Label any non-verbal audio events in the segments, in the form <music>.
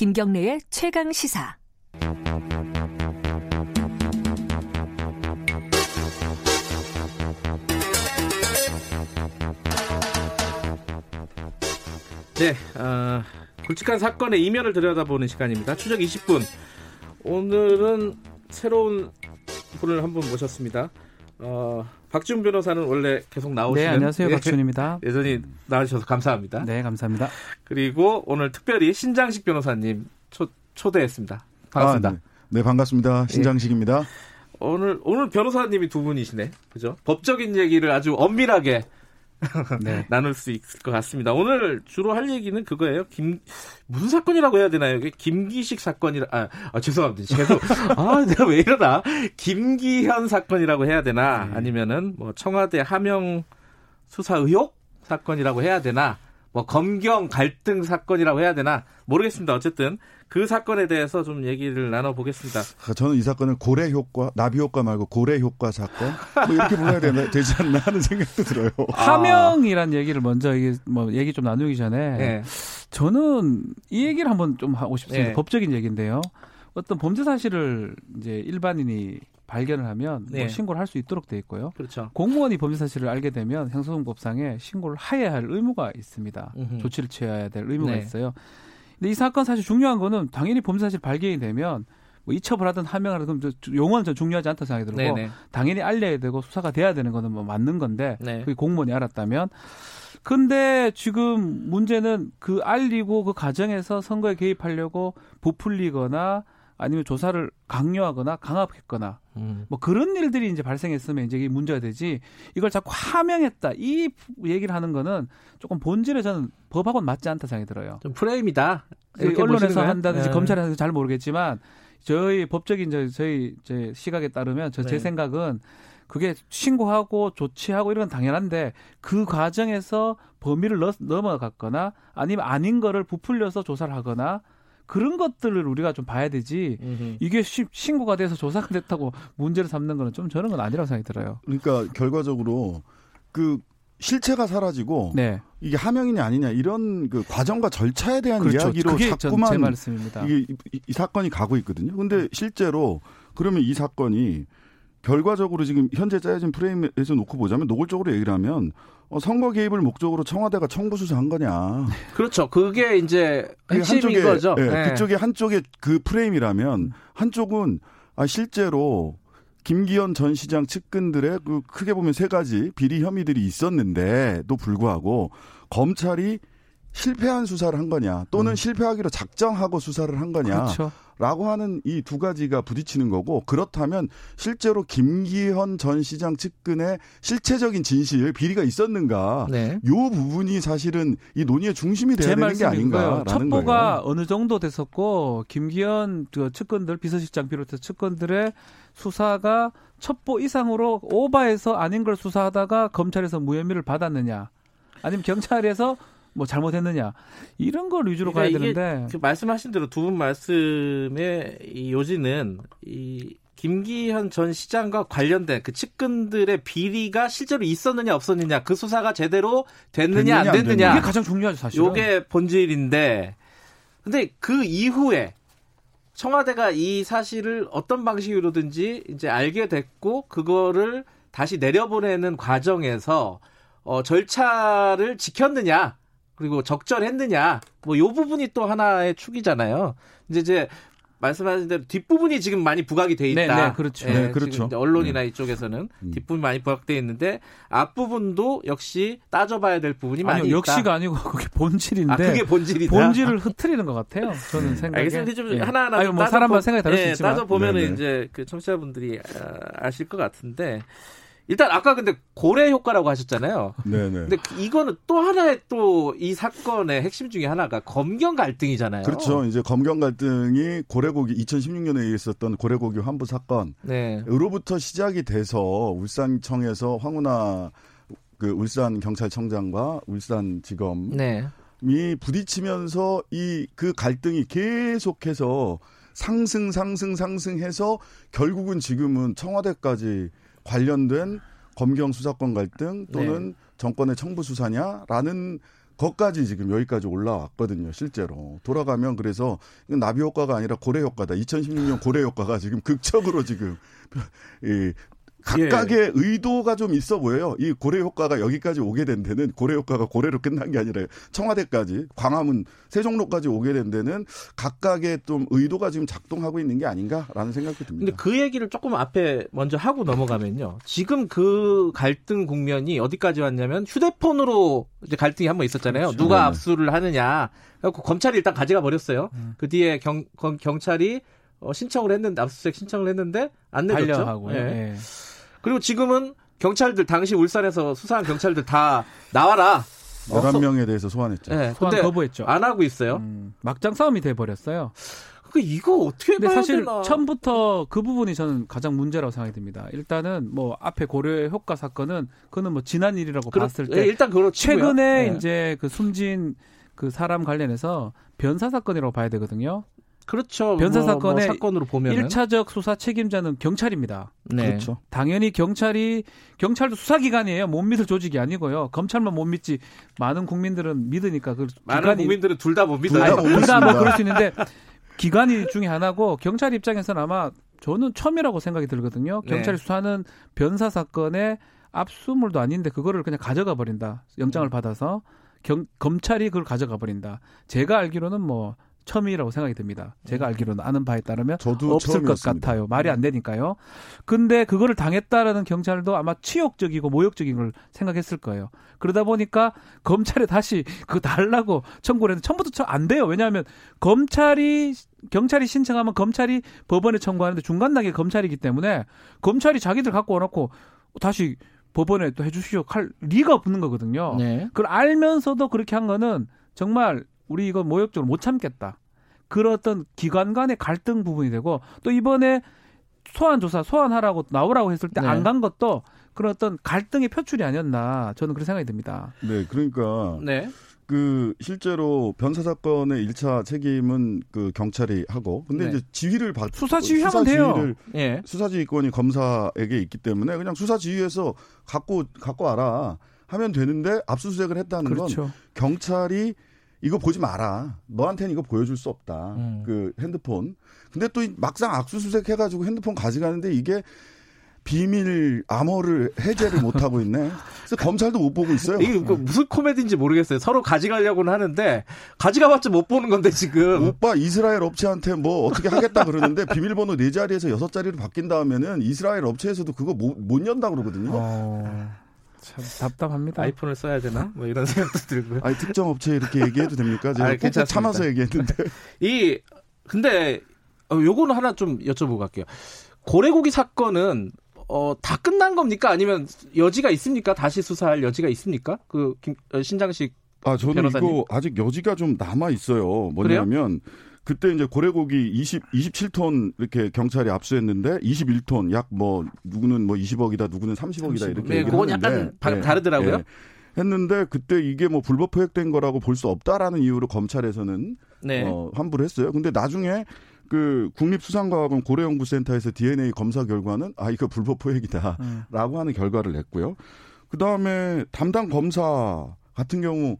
김경래의 최강 시사. 네, 어, 굵직한 사건의 이면을 들여다보는 시간입니다. 추적 20분. 오늘은 새로운 분을 한 분 모셨습니다. 어, 박지훈 변호사는 원래 계속 나오시는 네, 안녕하세요. 예, 박지훈입니다. <laughs> 여전히 나와주셔서 감사합니다. 네, 감사합니다. 그리고 오늘 특별히 신장식 변호사님 초, 초대했습니다. 반갑습니다. 아, 네. 네, 반갑습니다. 신장식입니다. 오늘 오늘 변호사님이 두 분이시네. 그죠? 법적인 얘기를 아주 엄밀하게 네. <laughs> 나눌 수 있을 것 같습니다. 오늘 주로 할 얘기는 그거예요. 김 무슨 사건이라고 해야 되나요? 이게 김기식 사건이라 아, 아 죄송합니다. 계속 <laughs> 아 내가 왜 이러나 김기현 사건이라고 해야 되나 네. 아니면은 뭐 청와대 하명 수사 의혹 사건이라고 해야 되나 뭐 검경 갈등 사건이라고 해야 되나 모르겠습니다. 어쨌든 그 사건에 대해서 좀 얘기를 나눠보겠습니다. 아, 저는 이 사건을 고래 효과, 나비 효과 말고 고래 효과 사건 뭐 이렇게 불러야 되나, 되지 않나 하는 생각도 들어요. 하명이란 얘기를 먼저 이게 뭐 얘기 좀 나누기 전에 네. 저는 이 얘기를 한번 좀 하고 싶습니다. 네. 법적인 얘기인데요. 어떤 범죄 사실을 이제 일반인이 발견을 하면 네. 뭐 신고를 할 수 있도록 돼 있고요. 그렇죠. 공무원이 범죄 사실을 알게 되면 형사소송법상에 신고를 해야 할 의무가 있습니다. 음흠. 조치를 취해야 될 의무가 네. 있어요. 근데 이 사건 사실 중요한 거는 당연히 범죄 사실 발견이 되면 뭐 이첩을 하든 하명을 하든 저- 용어는 전 중요하지 않다 생각이 들고 네네. 당연히 알려야 되고 수사가 돼야 되는 거는 뭐 맞는 건데 네. 그게 공무원이 알았다면 근데 지금 문제는 그 알리고 그 과정에서 선거에 개입하려고 부풀리거나 아니면 조사를 강요하거나 강압했거나 음. 뭐 그런 일들이 이제 발생했으면 이제 이게 문제가 되지 이걸 자꾸 하명했다 이 이얘기를 하는 거는 조금 본질에 저는 법하고는 맞지 않다 생각이 들어요. 좀 프레임이다. 보시는 언론에서? 한다든지 네. 검찰에서 잘 모르겠지만 저희 법적인 저, 저희 제 시각에 따르면 저제 네. 생각은 그게 신고하고 조치하고 이런 건 당연한데 그 과정에서 범위를 넘- 넘어갔거나 아니면 아닌 거를 부풀려서 조사를 하거나 그런 것들을 우리가 좀 봐야 되지 음흠. 이게 시- 신고가 돼서 조사가 됐다고 문제를 삼는 거는 좀 저런 건 아니라고 생각이 들어요. 그러니까 결과적으로 그 실체가 사라지고 네. 이게 하명이냐 아니냐 이런 그 과정과 절차에 대한 그렇죠. 이야기로 자꾸만 말씀입니다. 이게 이, 이- 이 사건이 가고 있거든요. 근데 실제로 그러면 이 사건이 결과적으로 지금 현재 짜여진 프레임에서 놓고 보자면 노골적으로 얘기를 하면 어, 선거 개입을 목적으로 청와대가 청부 수사한 거냐. 그렇죠. 그게 이제 핵심인 거죠. 예, 네. 그쪽에 한쪽에 그 프레임이라면 한쪽은 아 실제로 김기현 전 시장 측근들의 그 크게 보면 세 가지 비리 혐의들이 있었는데도 불구하고 검찰이 실패한 수사를 한 거냐 또는 실패하기로 작정하고 수사를 한 거냐 음. 그렇죠. 라고 하는 이 두 가지가 부딪히는 거고 그렇다면 실제로 김기현 전 시장 측근의 실체적인 진실 비리가 있었는가 네. 요 부분이 사실은 이 논의의 중심이 제 되는 게 말씀인 거예요. 아닌가라는 첩보가. 어느 정도 됐었고 김기현 그 측근들 비서실장 비롯해서 측근들의 수사가 첩보 이상으로 오바해서 아닌 걸 수사하다가 검찰에서 무혐의를 받았느냐 아니면 경찰에서 뭐 잘못했느냐. 이런 걸 위주로 가야 그러니까 이게 되는데. 그 말씀하신 대로 두 분 말씀의 이 요지는 이 김기현 전 시장과 관련된 그 측근들의 비리가 실제로 있었느냐 없었느냐 그 수사가 제대로 됐느냐 안 됐느냐, 안 됐느냐. 이게 가장 중요하죠 사실은. 요게 본질인데. 근데 그 이후에 청와대가 이 사실을 어떤 방식으로든지 이제 알게 됐고 그거를 다시 내려보내는 과정에서 어 절차를 지켰느냐 그리고 적절했느냐 뭐 요 부분이 또 하나의 축이잖아요. 이제 이제 말씀하신 대로 뒷부분이 지금 많이 부각이 돼 있다. 네, 네, 그렇죠. 예, 네, 그렇죠. 언론이나 이쪽에서는 음. 뒷부분이 많이 부각돼 있는데 앞부분도 역시 따져봐야 될 부분이 많이 아니요 있다. 역시가 아니고 <laughs> 그게 본질인데 아, 그게 본질이다. 본질을 흐트리는 것 같아요. 저는 생각에. 알겠습니다. 좀 예. 하나하나 아니, 좀뭐 따져 사람마다 보- 생각이 다를 예, 수 있지만 따져 보면은 네네. 이제 그 청취자분들이 아, 아실 것 같은데 일단 아까 근데 고래 효과라고 하셨잖아요. 네네. 근데 그- 이거는 또 하나의 또 이 사건의 핵심 중에 하나가 검경 갈등이잖아요. 그렇죠. 이제 검경 갈등이 고래고기 2016년에 있었던 고래고기 환부 사건 네. 으로부터 시작이 돼서 울산청에서 황운하 그 울산 경찰청장과 울산 지검이 네. 부딪히면서 이 그 갈등이 계속해서 상승 상승 상승해서 결국은 지금은 청와대까지 관련된 검경 수사권 갈등 또는 정권의 청부 수사냐라는 거까지 지금 여기까지 올라왔거든요, 실제로. 돌아가면 그래서 나비 효과가 아니라 고래 효과다. 2016년 고래 효과가 지금 극적으로 지금 <laughs> 이 각각의 예. 의도가 좀 있어 보여요. 이 고래 효과가 여기까지 오게 된 데는 고래 효과가 고래로 끝난 게 아니라 청와대까지 광화문 세종로까지 오게 된 데는 각각의 좀 의도가 지금 작동하고 있는 게 아닌가라는 생각이 듭니다. 근데 그 얘기를 조금 앞에 먼저 하고 넘어가면요. 지금 그 갈등 국면이 어디까지 왔냐면 휴대폰으로 이제 갈등이 한 번 있었잖아요. 그렇죠. 누가 네 압수를 하느냐. 그래서 검찰이 일단 가져가 버렸어요. 음. 그 뒤에 경, 경찰이 어, 신청을 했는데 압수수색 신청을 했는데 안 내줬죠. 하고요. 예. 네. 그리고 지금은 경찰들 당시 울산에서 수사한 경찰들 다 나와라. 11명에 대해서 소환했죠. 네, 소환 거부했죠. 안 하고 있어요. 음, 막장 싸움이 돼 버렸어요. 그 이거 어떻게 근데 사실 되나? 처음부터 그 부분이 저는 가장 문제라고 생각이 듭니다. 일단은 뭐 앞에 고려 효과 사건은 그거는 뭐 지난 일이라고 그렇, 봤을 때 예, 일단 그렇 최근에 네. 이제 그 숨진 그 사람 관련해서 변사 사건이라고 봐야 되거든요. 그렇죠. 변사 사건의 뭐, 뭐 사건으로 보면 1차적 수사 책임자는 경찰입니다. 네. 그렇죠. 당연히 경찰이 경찰도 수사 기관이에요. 못 믿을 조직이 아니고요. 검찰만 못 믿지 많은 국민들은 믿으니까 그 많은 기관이, 국민들은 둘 다 못 믿어요. 둘다 뭐 그럴 수 있는데 기관이 중에 하나고 경찰 입장에서는 아마 저는 처음이라고 생각이 들거든요. 경찰이 네. 수사하는 변사 사건의 압수물도 아닌데 그거를 그냥 가져가 버린다. 영장을 음. 받아서 경, 검찰이 그걸 가져가 버린다. 제가 알기로는 뭐 처음이라고 생각이 듭니다. 제가 음. 알기로는 아는 바에 따르면 없을 처음이었습니다. 것 같아요. 말이 안 음. 되니까요. 근데 그거를 당했다라는 경찰도 아마 치욕적이고 모욕적인 걸 생각했을 거예요. 그러다 보니까 검찰에 다시 그거 달라고 청구를 했는데 처음부터 안 돼요. 왜냐하면 검찰이 경찰이 신청하면 검찰이 법원에 청구하는데 중간 단계 검찰이기 때문에 검찰이 자기들 갖고 와놓고 다시 법원에 또 해주시오 할 리가 없는 거거든요. 네. 그걸 알면서도 그렇게 한 거는 정말 우리 이거 모욕적으로 못 참겠다. 그런 어떤 기관 간의 갈등 부분이 되고 또 이번에 소환 조사 소환하라고 나오라고 했을 때 안간 네. 것도 그런 어떤 갈등의 표출이 아니었나 저는 그런 생각이 듭니다. 네, 그러니까 네. 그 실제로 변사 사건의 1차 책임은 그 경찰이 하고 근데 네. 이제 지휘를 받 수사 지휘하면 돼요. 예. 수사 지휘권이 검사에게 있기 때문에 그냥 수사 지휘에서 갖고 갖고 와라 하면 되는데 압수수색을 했다는 그렇죠. 건 경찰이 이거 보지 마라. 너한테는 이거 보여줄 수 없다. 음. 그 핸드폰. 근데 또 막상 악수수색 해가지고 핸드폰 가져가는데 이게 비밀 암호를 해제를 못 하고 있네. 그래서 <laughs> 검찰도 못 보고 있어요. 이게 그 무슨 코미디인지 모르겠어요. 서로 가져가려고는 하는데 가져가봤자 못 보는 건데 지금. 오빠 이스라엘 업체한테 뭐 어떻게 하겠다 그러는데 비밀번호 네 자리에서 여섯 자리로 바뀐 다음에는 이스라엘 업체에서도 그거 못, 못 연다 그러거든요. 어... 참 답답합니다. 아이폰을 써야 되나? 뭐 이런 생각도 들고. 아니 특정 업체 이렇게 얘기해도 됩니까? 제가 아, 참아서 얘기했는데. <laughs> 이 근데 어, 요거는 하나 좀 여쭤보고 갈게요. 고래고기 사건은 어, 다 끝난 겁니까? 아니면 여지가 있습니까? 다시 수사할 여지가 있습니까? 그 김, 어, 신장식 아 저는 변호사님? 이거 아직 여지가 좀 남아 있어요. 뭐냐면 그래요? 그때 이제 고래고기 20, 27톤 이렇게 경찰이 압수했는데 21톤 약 뭐 누구는 뭐 20억이다 누구는 30억이다 30억. 이렇게 네, 그건 약간 네, 다르더라고요. 네. 했는데 그때 이게 뭐 불법 포획된 거라고 볼 수 없다라는 이유로 검찰에서는 네. 어, 환불을 했어요. 근데 나중에 그 국립수산과학원 고래연구센터에서 DNA 검사 결과는 아 이거 불법 포획이다라고 음. 하는 결과를 냈고요. 그 다음에 담당 검사 같은 경우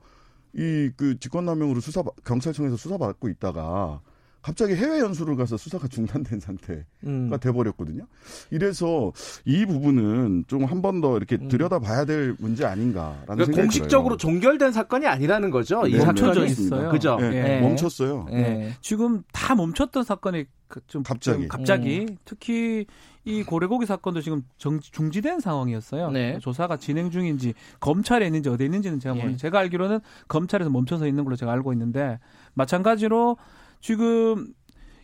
이 그 직권남용으로 수사 경찰청에서 수사받고 있다가 갑자기 해외 연수를 가서 수사가 중단된 상태가 음. 돼버렸거든요. 이래서 이 부분은 좀 한 번 더 이렇게 음. 들여다봐야 될 문제 아닌가라는 그러니까 생각이 공식적으로 들어요. 종결된 사건이 아니라는 거죠. 네, 이 멈춰져 있어요. 그죠? 네, 네. 멈췄어요. 네. 지금 다 멈췄던 사건이 그좀 갑자기, 좀 갑자기 음. 특히 이 고래고기 사건도 지금 정, 중지된 상황이었어요. 네. 조사가 진행 중인지 검찰에 있는지 어디 에 있는지는 제가 모르는데 예. 제가 알기로는 검찰에서 멈춰서 있는 걸로 제가 알고 있는데 마찬가지로 지금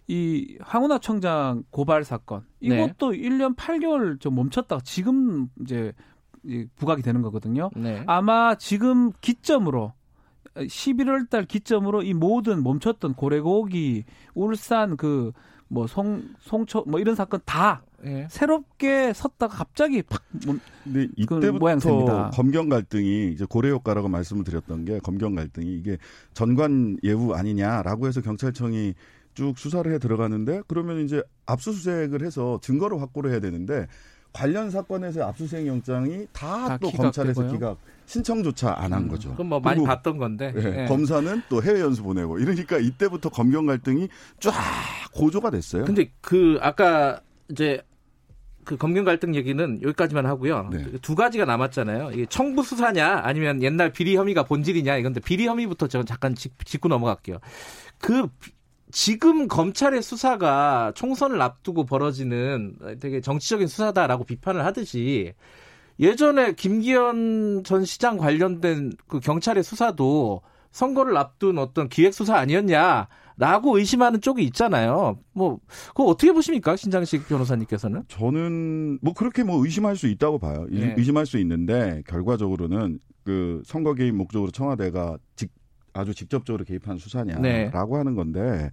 이 황운하 청장 고발 사건 이것도 네. 1년 8개월 좀 멈췄다가 지금 이제 부각이 되는 거거든요. 네. 아마 지금 기점으로 11월 달 기점으로 이 모든 멈췄던 고래고기, 울산 그 뭐송 송초 뭐 이런 사건 다 예. 새롭게 섰다가 갑자기 팍 뭐, 근데 이때부터 검경 갈등이 이제 고래 효과라고 말씀을 드렸던 게 검경 갈등이 이게 전관 예우 아니냐라고 해서 경찰청이 쭉 수사를 해 들어가는데 그러면 이제 압수수색을 해서 증거를 확보를 해야 되는데 관련 사건에서 압수수색 영장이 다다또 검찰에서. 기각 신청조차 안 한 거죠. 그건 뭐 많이 봤던 건데. 예, 예. 검사는 또 해외 연수 보내고 이러니까 이때부터 검경 갈등이 쫙 고조가 됐어요. 근데 그 아까 이제 그 검경 갈등 얘기는 여기까지만 하고요. 네. 두 가지가 남았잖아요. 이게 청부 수사냐 아니면 옛날 비리 혐의가 본질이냐 이건데 비리 혐의부터 저는 잠깐 짚- 짚고 넘어갈게요. 그 비- 지금 검찰의 수사가 총선을 앞두고 벌어지는 되게 정치적인 수사다라고 비판을 하듯이 예전에 김기현 전 시장 관련된 그 경찰의 수사도 선거를 앞둔 어떤 기획 수사 아니었냐라고 의심하는 쪽이 있잖아요. 뭐 그거 어떻게 보십니까, 신장식 변호사님께서는? 저는 뭐 그렇게 뭐 의심할 수 있다고 봐요. 의- 예. 의심할 수 있는데 결과적으로는 그 선거 개입 목적으로 청와대가 직, 아주 직접적으로 개입한 수사냐라고 네. 하는 건데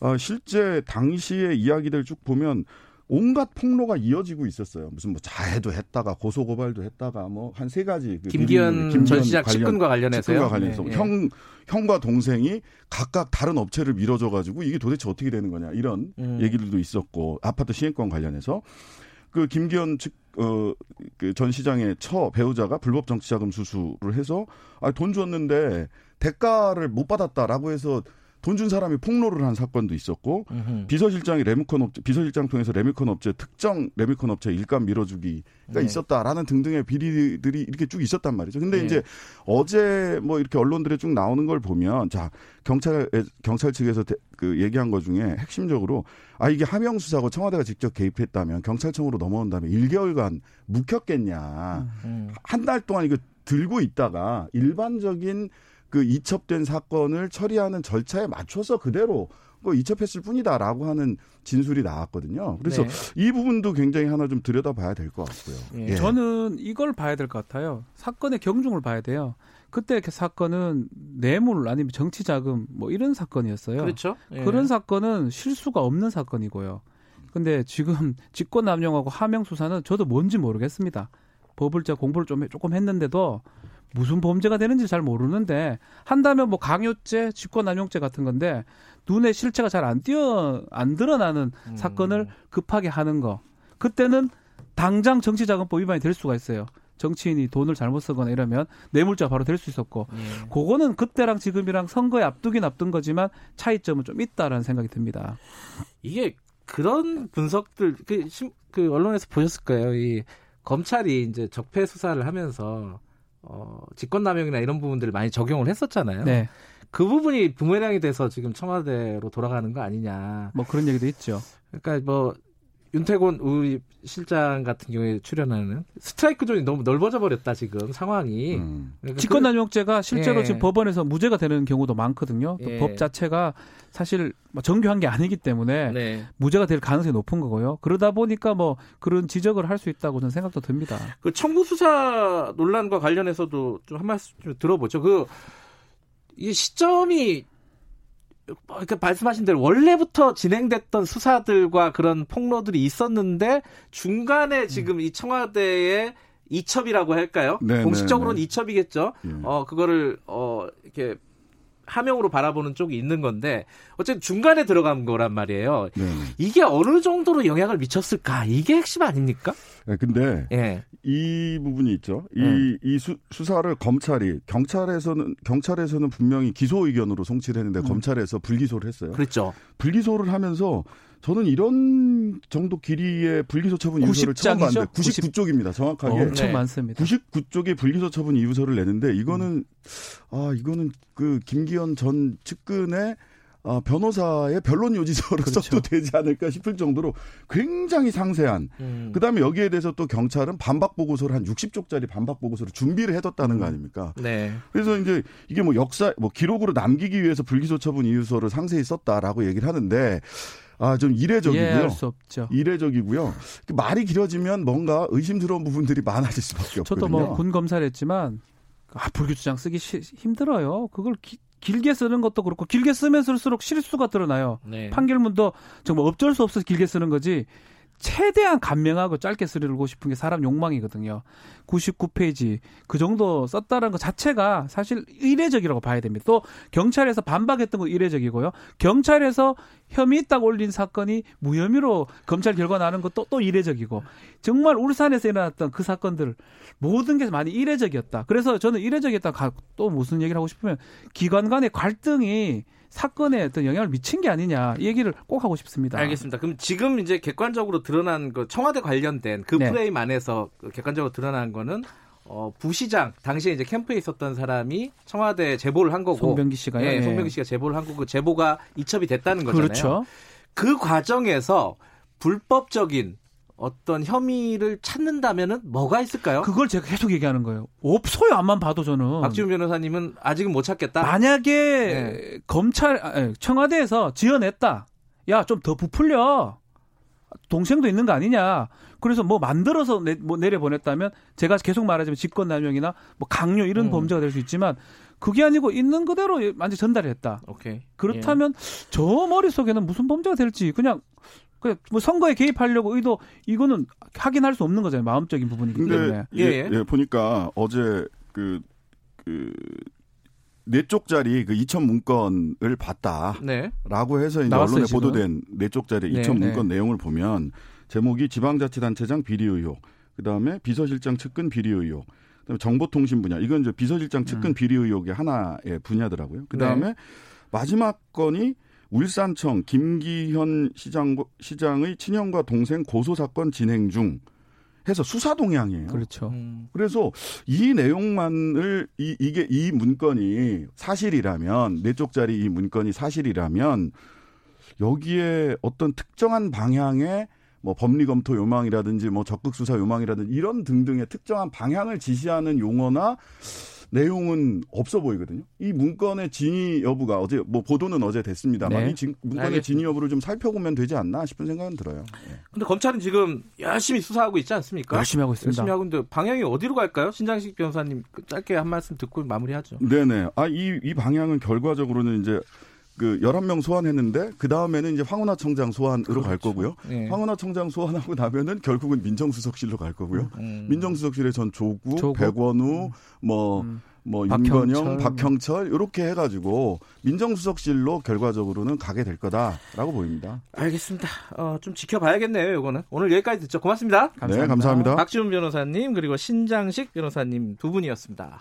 어, 실제 당시의 이야기들 쭉 보면 온갖 폭로가 이어지고 있었어요. 무슨 뭐 자해도 했다가 고소 고발도 했다가 뭐 한 세 가지 그 김기현 비리- 전 시장 관련- 측근과 관련해서요. 측근과 관련해서 네, 네. 형 형과 동생이 각각 다른 업체를 밀어줘 가지고 이게 도대체 어떻게 되는 거냐 이런 음. 얘기들도 있었고 아파트 시행권 관련해서 그 김기현 측 어 그 전 시장의 처 배우자가 불법 정치자금 수수를 해서 아 돈 줬는데 대가를 못 받았다라고 해서 돈 준 사람이 폭로를 한 사건도 있었고 음흠. 비서실장이 레미콘 업체 비서실장 통해서 레미콘 업체 특정 레미콘 업체 일감 밀어주기가 네. 있었다라는 등등의 비리들이 이렇게 쭉 있었단 말이죠. 근데 네. 이제 어제 뭐 이렇게 언론들에 쭉 나오는 걸 보면 자 경찰 경찰 측에서 대- 그 얘기한 것 중에 핵심적으로 아 이게 하명 수사고 청와대가 직접 개입했다면 경찰청으로 넘어온다면 1개월간 묵혔겠냐. 음. 한달 동안 이거 들고 있다가 일반적인 그 이첩된 사건을 처리하는 절차에 맞춰서 그대로 그 이첩했을 뿐이다라고 하는 진술이 나왔거든요. 그래서 네. 이 부분도 굉장히 하나 좀 들여다봐야 될 것 같고요. 예. 예. 저는 이걸 봐야 될 것 같아요. 사건의 경중을 봐야 돼요. 그때 그 사건은 뇌물 아니면 정치 자금 뭐 이런 사건이었어요. 그렇죠. 예. 그런 사건은 실수가 없는 사건이고요. 근데 지금 <laughs> 직권남용하고 하명 수사는 저도 뭔지 모르겠습니다. 법을 제가 공부를 좀 해- 조금 했는데도 무슨 범죄가 되는지 잘 모르는데 한다면 뭐 강요죄, 직권남용죄 같은 건데 눈에 실체가 잘 안 띄어 안 드러나는 음. 사건을 급하게 하는 거. 그때는 당장 정치자금법 위반이 될 수가 있어요. 정치인이 돈을 잘못 쓰거나 이러면 뇌물죄가 바로 될 수 있었고 예. 그거는 그때랑 지금이랑 선거에 앞두긴 앞둔 거지만 차이점은 좀 있다라는 생각이 듭니다. 이게 그런 분석들 그, 심- 그 언론에서 보셨을 거예요. 이 검찰이 이제 적폐 수사를 하면서 어, 직권남용이나 이런 부분들을 많이 적용을 했었잖아요. 네, 그 부분이 부메랑이 돼서 지금 청와대로 돌아가는 거 아니냐. 뭐 그런 얘기도 있죠. 그러니까 뭐 윤태곤 우리 실장 같은 경우에 출연하는 스트라이크 존이 너무 넓어져 버렸다 지금 상황이. 음. 그러니까 직권남용죄가 실제로 예. 지금 법원에서 무죄가 되는 경우도 많거든요. 또 예. 법 자체가 사실 뭐 정교한 게 아니기 때문에 그, 네. 무죄가 될 가능성이 높은 거고요. 그러다 보니까 뭐 그런 지적을 할 수 있다고 저는 생각도 듭니다. 그 청구 수사 논란과 관련해서도 좀 한 말씀 좀 들어보죠. 그 이 시점이 그러니까 말씀하신 대로 원래부터 진행됐던 수사들과 그런 폭로들이 있었는데 중간에 지금 이 청와대의 이첩이라고 할까요? 네, 공식적으로는 네, 네. 이첩이겠죠. 예. 어 그거를 어 이렇게 하명으로 바라보는 쪽이 있는 건데 어쨌든 중간에 들어간 거란 말이에요. 네. 이게 어느 정도로 영향을 미쳤을까? 이게 핵심 아닙니까? 네, 근데 예. 이 부분이 있죠. 이, 음. 이 수, 수사를 검찰이 경찰에서는 경찰에서는 분명히 기소 의견으로 송치를 했는데 검찰에서 불기소를 했어요. 그렇죠. 불기소를 하면서 저는 이런 정도 길이의 불기소 처분 이유서를 처음 90장이죠? 봤는데 99쪽입니다. 정확하게 엄청 네. 많습니다. 99쪽의 불기소 처분 이유서를 내는데 이거는 아 이거는 그 김기현 전 측근의 아, 변호사의 변론 요지서로 그렇죠. 써도 되지 않을까 싶을 정도로 굉장히 상세한 음. 그다음에 여기에 대해서 또 경찰은 반박 보고서를 한 60쪽짜리 반박 보고서를 준비를 해뒀다는 거 아닙니까? 네. 그래서 이제 이게 뭐 역사 뭐 기록으로 남기기 위해서 불기소 처분 이유서를 상세히 썼다라고 얘기를 하는데 아 좀 이례적이고요. 이해할 수 없죠. 이례적이고요. 말이 길어지면 뭔가 의심스러운 부분들이 많아질 수밖에 없거든요. 저도 뭐 군 검사를 했지만 아 불규 주장 쓰기 시- 힘들어요. 그걸 기- 길게 쓰는 것도 그렇고 길게 쓰면 쓸수록 실수가 드러나요. 네. 판결문도 정말 어쩔 수 없어서 길게 쓰는 거지 최대한 간명하고 짧게 쓰려고 싶은 게 사람 욕망이거든요. 99페이지 그 정도 썼다는 것 자체가 사실 이례적이라고 봐야 됩니다. 또 경찰에서 반박했던 거 이례적이고요. 경찰에서 혐의 있다고 올린 사건이 무혐의로 검찰 결과 나는 것도 또 이례적이고 정말 울산에서 일어났던 그 사건들 모든 게 많이 이례적이었다. 그래서 저는 이례적이었다. 또 무슨 얘기를 하고 싶으면 기관 간의 갈등이 사건에 어떤 영향을 미친 게 아니냐 이 얘기를 꼭 하고 싶습니다. 알겠습니다. 그럼 지금 이제 객관적으로 드러난 그 청와대 관련된 그 네. 프레임 안에서 그 객관적으로 드러난 거는 어, 부시장 당시에 이제 캠프에 있었던 사람이 청와대에 제보를 한 거고 송병기 씨가요. 예, 예. 송병기 씨가 제보를 한 거고 그 제보가 이첩이 됐다는 거잖아요. 그렇죠. 그 과정에서 불법적인 어떤 혐의를 찾는다면은 뭐가 있을까요? 그걸 제가 계속 얘기하는 거예요. 없어요. 앞만 봐도 저는. 박지훈 변호사님은 아직은 못 찾겠다. 만약에 네. 검찰 아, 예, 청와대에서 지어냈다. 야 좀 더 부풀려. 동생도 있는 거 아니냐. 그래서 뭐 만들어서 내, 뭐 내려보냈다면 제가 계속 말하자면 직권남용이나 뭐 강요 이런 음. 범죄가 될 수 있지만 그게 아니고 있는 그대로 완전 히 전달했다. 오케이. 그렇다면 저 머릿속에는 무슨 범죄가 될지 그냥 그냥 뭐 선거에 개입하려고 의도 이거는 확인할 수 없는 거잖아요. 마음적인 부분이기 때문에. 예, 예, 예. 예, 보니까 어제 그, 그, 네 쪽짜리 그 2천 문건을 봤다라고 네. 해서 이제 나왔어요, 언론에 지금? 보도된 네 쪽짜리 네, 2천 네. 문건 내용을 보면 제목이 지방자치단체장 비리 의혹, 그 다음에 비서실장 측근 비리 의혹, 그다음에 정보통신 분야 이건 이제 비서실장 측근 음. 비리 의혹의 하나의 분야더라고요. 그 네. 다음에 마지막 건이 울산청 김기현 시장 시장의 친형과 동생 고소 사건 진행 중 해서 수사 동향이에요. 그렇죠. 음. 그래서 이 내용만을 이, 이게 이 문건이 사실이라면 네 쪽짜리 이 문건이 사실이라면 여기에 어떤 특정한 방향의 뭐 법리 검토 요망이라든지 뭐 적극 수사 요망이라든지 이런 등등의 특정한 방향을 지시하는 용어나 내용은 없어 보이거든요. 이 문건의 진위 여부가 어제 뭐 보도는 어제 됐습니다만 네. 이 진- 문건의 알겠습니다. 진위 여부를 좀 살펴보면 되지 않나 싶은 생각은 들어요. 근데 검찰은 지금 열심히 수사하고 있지 않습니까? 열심히 하고 있습니다. 열심히 하고 있는데 방향이 어디로 갈까요? 신장식 변호사님 그 짧게 한 말씀 듣고 마무리하죠. 네네. 아, 이, 이 방향은 결과적으로는 이제 그 11명 소환했는데 그 다음에는 이제 황운하 청장 소환으로 갈 거고요. 예. 황운하 청장 소환하고 나면은 결국은 민정수석실로 갈 거고요. 음. 민정수석실에 전 조국, 조국. 백원우, 뭐, 음. 뭐 박형철. 윤건영, 박형철 이렇게 해가지고 민정수석실로 결과적으로는 가게 될 거다라고 보입니다. 알겠습니다. 어, 좀 지켜봐야겠네요, 이거는. 오늘 여기까지 듣죠. 고맙습니다. 네, 감사합니다. 박지훈 변호사님 그리고 신장식 변호사님 두 분이었습니다.